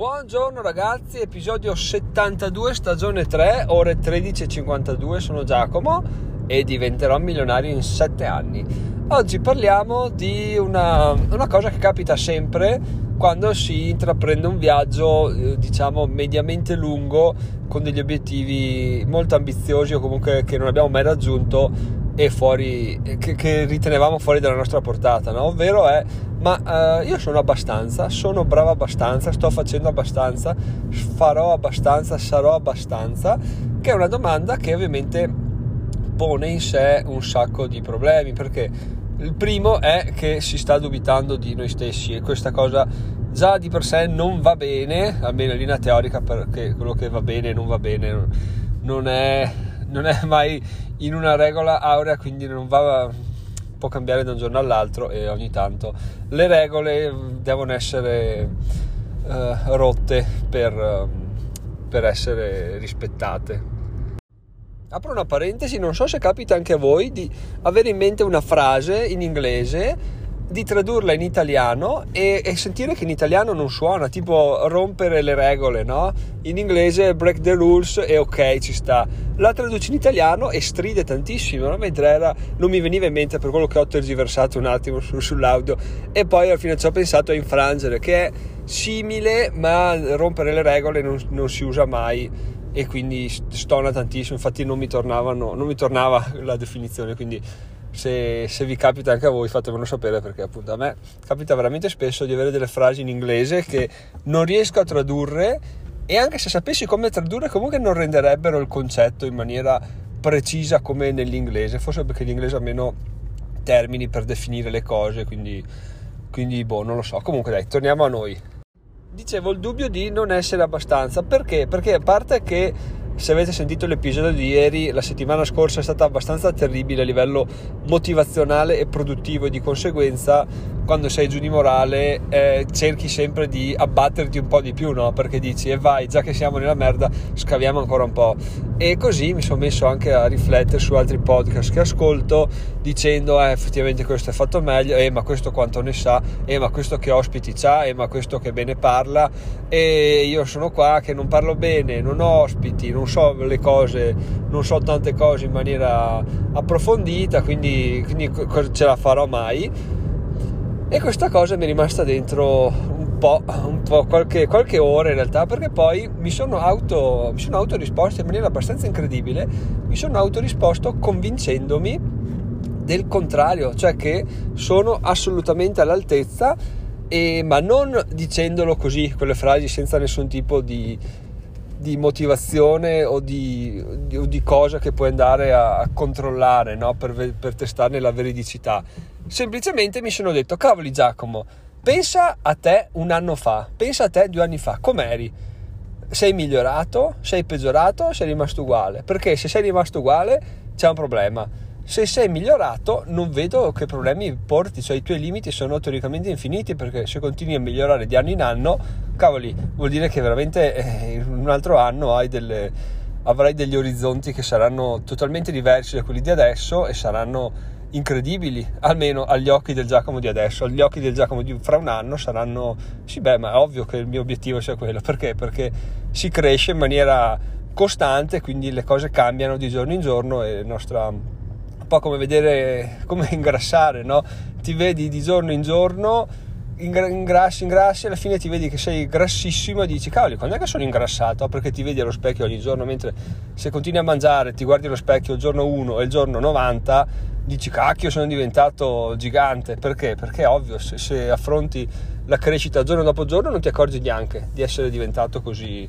Buongiorno ragazzi, episodio 72, stagione 3, ore 13.52, sono Giacomo e diventerò milionario in 7 anni. Oggi parliamo di una, una cosa che capita sempre quando si intraprende un viaggio, eh, diciamo, mediamente lungo con degli obiettivi molto ambiziosi o comunque che non abbiamo mai raggiunto e fuori, che, che ritenevamo fuori dalla nostra portata, no? ovvero è ma uh, io sono abbastanza, sono bravo abbastanza, sto facendo abbastanza, farò abbastanza, sarò abbastanza, che è una domanda che ovviamente pone in sé un sacco di problemi, perché il primo è che si sta dubitando di noi stessi e questa cosa già di per sé non va bene, almeno in linea teorica, perché quello che va bene non va bene, non è, non è mai in una regola aurea, quindi non va può cambiare da un giorno all'altro e ogni tanto le regole devono essere uh, rotte per, uh, per essere rispettate. Apro una parentesi, non so se capita anche a voi di avere in mente una frase in inglese di tradurla in italiano e, e, sentire che in italiano non suona, tipo rompere le regole, no? In inglese break the rules e ok, ci sta. La traduci in italiano e stride tantissimo, no? mentre era, non mi veniva in mente per quello che ho tergiversato un attimo su, sull'audio e poi alla fine ci ho pensato a infrangere, che è simile ma rompere le regole non, non si usa mai e quindi stona tantissimo, infatti non mi, tornavano, non mi tornava la definizione, quindi se, se, vi capita anche a voi fatemelo sapere perché appunto a me capita veramente spesso di avere delle frasi in inglese che non riesco a tradurre e anche se sapessi come tradurre comunque non renderebbero il concetto in maniera precisa come nell'inglese. Forse perché l'inglese ha meno termini per definire le cose quindi, quindi boh non lo so. Comunque dai torniamo a noi. Dicevo il dubbio di non essere abbastanza. Perché? Perché a parte che se avete sentito l'episodio di ieri, la settimana scorsa è stata abbastanza terribile a livello motivazionale e produttivo e di conseguenza quando sei giù di morale eh, cerchi sempre di abbatterti un po' di più, no? Perché dici e eh vai, già che siamo nella merda, scaviamo ancora un po'. E così mi sono messo anche a riflettere su altri podcast che ascolto dicendo eh, effettivamente questo è fatto meglio, eh ma questo quanto ne sa, eh ma questo che ospiti c'ha, eh ma questo che bene parla e io sono qua che non parlo bene, non ho ospiti, non so le cose, non so tante cose in maniera approfondita, quindi, quindi ce la farò mai e questa cosa mi è rimasta dentro un po', un po qualche, qualche, ora in realtà, perché poi mi sono, auto, mi sono autorisposto in maniera abbastanza incredibile, mi sono autorisposto convincendomi del contrario, cioè che sono assolutamente all'altezza, e, ma non dicendolo così, quelle frasi senza nessun tipo di, di motivazione o di, o di, cosa che puoi andare a, a controllare no? per, per testarne la veridicità semplicemente mi sono detto, cavoli Giacomo, pensa a te un anno fa, pensa a te due anni fa, com'eri? Sei migliorato? Sei peggiorato? Sei rimasto uguale? Perché se sei rimasto uguale c'è un problema. Se sei migliorato non vedo che problemi porti, cioè i tuoi limiti sono teoricamente infiniti perché se continui a migliorare di anno in anno, cavoli, vuol dire che veramente eh, in un altro anno delle, avrai degli orizzonti che saranno totalmente diversi da quelli di adesso e saranno incredibili, almeno agli occhi del Giacomo di adesso, agli occhi del Giacomo di fra un anno saranno, sì beh, ma è ovvio che il mio obiettivo sia quello, perché? Perché si cresce in maniera costante, quindi le cose cambiano di giorno in giorno e nostra un po' come vedere, come ingrassare, no? Ti vedi di giorno in giorno ingrassi, ingrassi, alla fine ti vedi che sei grassissimo e dici cavoli, quando è che sono ingrassato? Perché ti vedi allo specchio ogni giorno, mentre se continui a mangiare, ti guardi allo specchio il giorno 1 e il giorno 90, dici cacchio sono diventato gigante. Perché? Perché è ovvio, se, se affronti la crescita giorno dopo giorno non ti accorgi neanche di essere diventato così,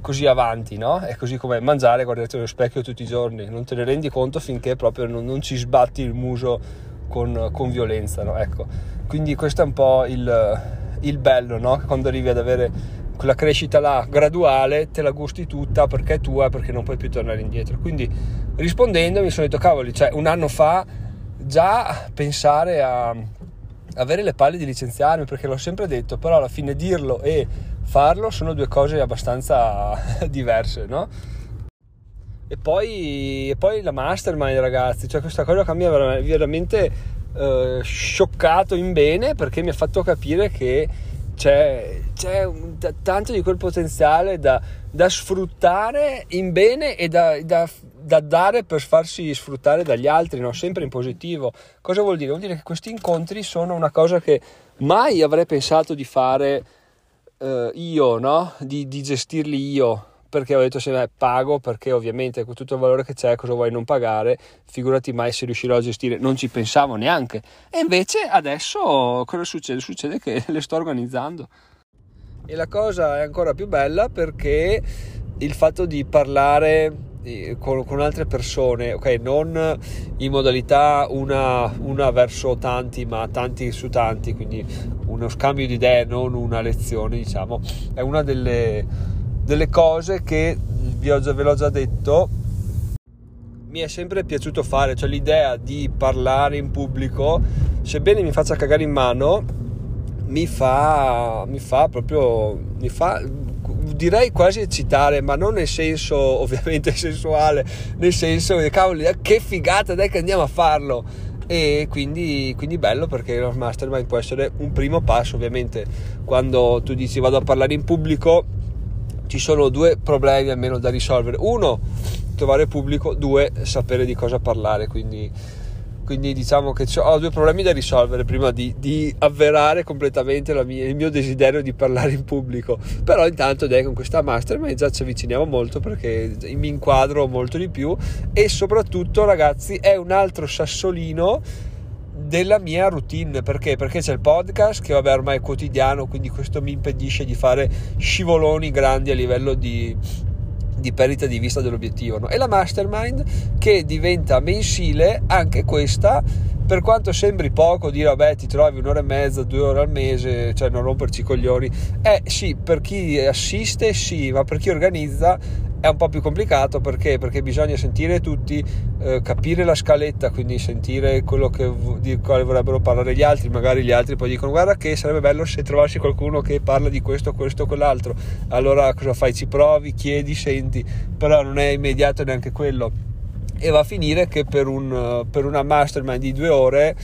così avanti, no? È così come mangiare, guardarti allo specchio tutti i giorni, non te ne rendi conto finché proprio non, non ci sbatti il muso con, con violenza, no? Ecco, quindi questo è un po' il, il bello, no? Quando arrivi ad avere quella crescita là graduale, te la gusti tutta perché è tua, perché non puoi più tornare indietro. Quindi rispondendo mi sono detto, cavoli, cioè un anno fa già pensare a avere le palle di licenziarmi, perché l'ho sempre detto, però alla fine dirlo e farlo sono due cose abbastanza diverse, no? E poi, e poi la mastermind, ragazzi, cioè questa cosa che mi ha veramente eh, scioccato in bene perché mi ha fatto capire che c'è, c'è un, t- tanto di quel potenziale da, da, sfruttare in bene e da, da, da, dare per farsi sfruttare dagli altri, no? sempre in positivo. Cosa vuol dire? Vuol dire che questi incontri sono una cosa che mai avrei pensato di fare eh, io, no? di, di gestirli io perché ho detto se me pago perché ovviamente con tutto il valore che c'è cosa vuoi non pagare figurati mai se riuscirò a gestire non ci pensavo neanche e invece adesso cosa succede? succede che le sto organizzando e la cosa è ancora più bella perché il fatto di parlare eh, con, con altre persone, ok, non in modalità una, una verso tanti, ma tanti su tanti, quindi uno scambio di idee, non una lezione, diciamo, è una delle, delle cose che ho, ve l'ho già detto mi è sempre piaciuto fare, cioè l'idea di parlare in pubblico, sebbene mi faccia cagare in mano, mi fa, mi fa proprio, mi fa, direi quasi eccitare, ma non nel senso ovviamente sensuale, nel senso cavoli, che figata, dai che andiamo a farlo. E quindi, quindi bello perché il mastermind può essere un primo passo, ovviamente, quando tu dici vado a parlare in pubblico ci sono due problemi almeno da risolvere. Uno, trovare pubblico, due, sapere di cosa parlare. Quindi, quindi diciamo che ho due problemi da risolvere prima di, di avverare completamente mia, il mio desiderio di parlare in pubblico. Però intanto dai, con questa mastermind già ci avviciniamo molto perché mi inquadro molto di più e soprattutto ragazzi è un altro sassolino della mia routine perché? Perché c'è il podcast che vabbè ormai è quotidiano quindi questo mi impedisce di fare scivoloni grandi a livello di, di perdita di vista dell'obiettivo no? e la mastermind che diventa mensile anche questa per quanto sembri poco dire vabbè ti trovi un'ora e mezza due ore al mese cioè non romperci i coglioni. Eh sì per chi assiste sì ma per chi organizza è un po' più complicato perché, perché bisogna sentire tutti, eh, capire la scaletta, quindi sentire quello che, di quale vorrebbero parlare gli altri, magari gli altri poi dicono guarda che sarebbe bello se trovassi qualcuno che parla di questo, questo, quell'altro, allora cosa fai? Ci provi, chiedi, senti, però non è immediato neanche quello e va a finire che per, un, per una mastermind di due ore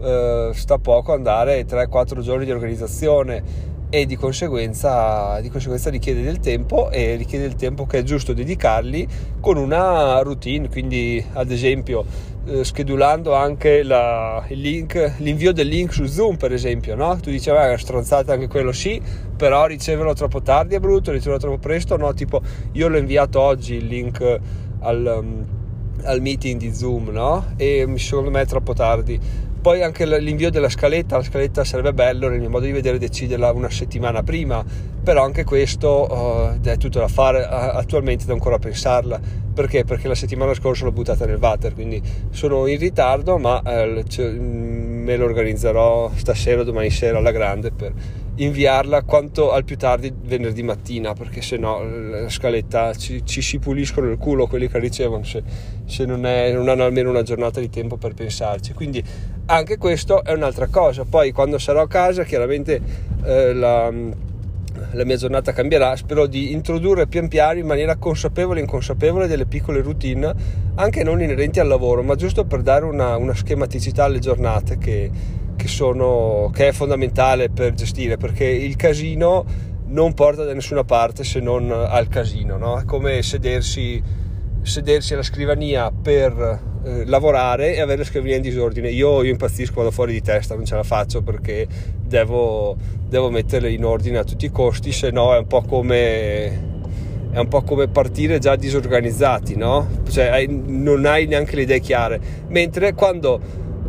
eh, sta poco andare 3-4 giorni di organizzazione e di conseguenza, di conseguenza richiede del tempo e richiede il tempo che è giusto dedicarli con una routine quindi ad esempio eh, schedulando anche la, link, l'invio del link su Zoom per esempio no? tu dici è stronzata anche quello sì però riceverlo troppo tardi è brutto riceverlo troppo presto no tipo io l'ho inviato oggi il link al, um, al meeting di Zoom no? e secondo me è troppo tardi poi anche l'invio della scaletta, la scaletta sarebbe bello nel mio modo di vedere deciderla una settimana prima, però anche questo uh, è tutto da fare, attualmente devo ancora pensarla, perché? Perché la settimana scorsa l'ho buttata nel water, quindi sono in ritardo, ma uh, me lo organizzerò stasera o domani sera alla grande per inviarla quanto al più tardi venerdì mattina perché se no la scaletta ci, ci, si puliscono il culo quelli che ricevono se, se non, è, non, hanno almeno una giornata di tempo per pensarci. Quindi anche questo è un'altra cosa. Poi quando sarò a casa chiaramente eh, la, la mia giornata cambierà. Spero di introdurre pian piano in maniera consapevole e inconsapevole delle piccole routine anche non inerenti al lavoro ma giusto per dare una, una schematicità alle giornate che che, sono, che è fondamentale per gestire perché il casino non porta da nessuna parte se non al casino, no? è come sedersi, sedersi alla scrivania per eh, lavorare e avere la scrivania in disordine. Io, io, impazzisco, vado fuori di testa, non ce la faccio perché devo, devo metterle in ordine a tutti i costi, se no è un po' come è un po' come partire già disorganizzati, no? Cioè hai, non hai neanche le idee chiare. Mentre quando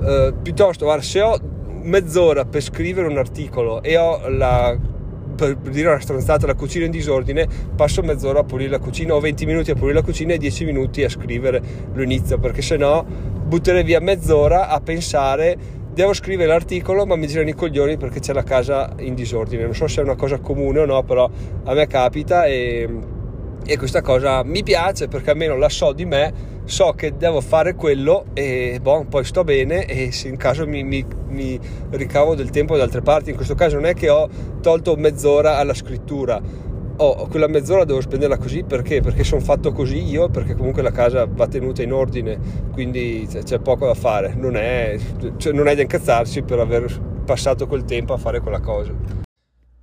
eh, piuttosto, guarda, se ho mezz'ora per scrivere un articolo e ho la per dire una stronzata la cucina in disordine passo mezz'ora a pulire la cucina o 20 minuti a pulire la cucina e 10 minuti a scrivere l'inizio perché se no butterei via mezz'ora a pensare devo scrivere l'articolo ma mi girano i coglioni perché c'è la casa in disordine. Non so se è una cosa comune o no però a me capita e, e questa cosa mi piace perché almeno la so di me so che devo fare quello e boh, poi sto bene e se in caso mi, mi, mi, ricavo del tempo da altre parti. In questo caso non è che ho tolto mezz'ora alla scrittura. Oh, quella mezz'ora devo spenderla così perché? perché sono fatto così io perché comunque la casa va tenuta in ordine quindi c'è, c'è poco da fare. Non è, cioè, non è da incazzarsi per aver passato quel tempo a fare quella cosa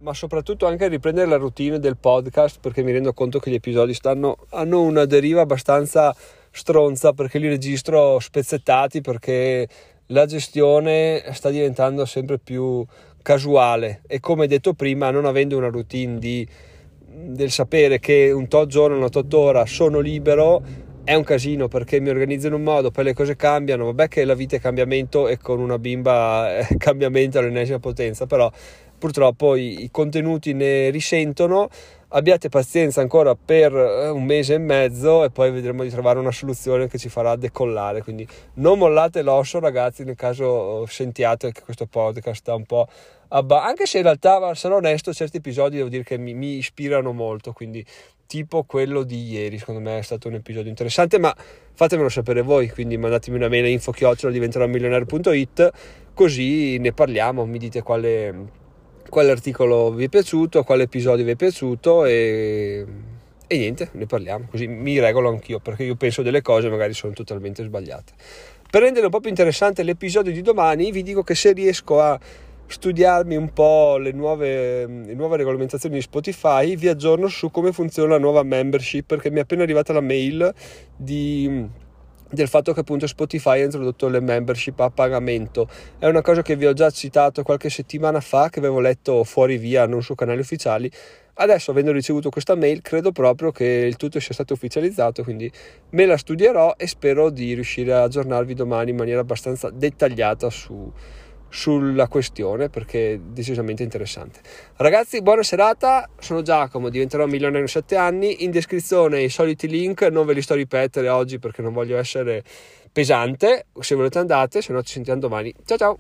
ma soprattutto anche riprendere la routine del podcast perché mi rendo conto che gli episodi stanno, hanno una deriva abbastanza stronza perché li registro spezzettati perché la gestione sta diventando sempre più casuale. E come detto prima non avendo una routine di, del sapere che un tot giorno, una tot ora sono libero è un casino perché mi organizzo in un modo, poi le cose cambiano, vabbè che la vita è cambiamento e con una bimba è cambiamento all'ennesima potenza, però purtroppo i, i contenuti ne risentono abbiate pazienza ancora per eh, un mese e mezzo e poi vedremo di trovare una soluzione che ci farà decollare. Quindi non mollate l'osso ragazzi nel caso sentiate che questo podcast sta un po' abba- anche se in realtà sarò onesto certi episodi devo dire che mi, mi ispirano molto quindi tipo quello di ieri secondo me è stato un episodio interessante ma fatemelo sapere voi quindi mandatemi una mail a info diventerò milionario.it così ne parliamo mi dite quale quale articolo vi è piaciuto, quale episodio vi è piaciuto e, e niente, ne parliamo, così mi regolo anch'io perché io penso delle cose magari sono totalmente sbagliate. Per rendere un po' più interessante l'episodio di domani vi dico che se riesco a studiarmi un po' le nuove, le nuove regolamentazioni di Spotify vi aggiorno su come funziona la nuova membership perché mi è appena arrivata la mail di del fatto che appunto Spotify ha introdotto le membership a pagamento. È una cosa che vi ho già citato qualche settimana fa, che avevo letto fuori via, non su canali ufficiali. Adesso, avendo ricevuto questa mail, credo proprio che il tutto sia stato ufficializzato, quindi me la studierò e spero di riuscire a aggiornarvi domani in maniera abbastanza dettagliata su, sulla questione perché è decisamente interessante. Ragazzi, buona serata. Sono Giacomo, diventerò milionario in 7 anni. In descrizione i soliti link, non ve li sto a ripetere oggi perché non voglio essere pesante. Se volete andate, se no ci sentiamo domani. Ciao ciao.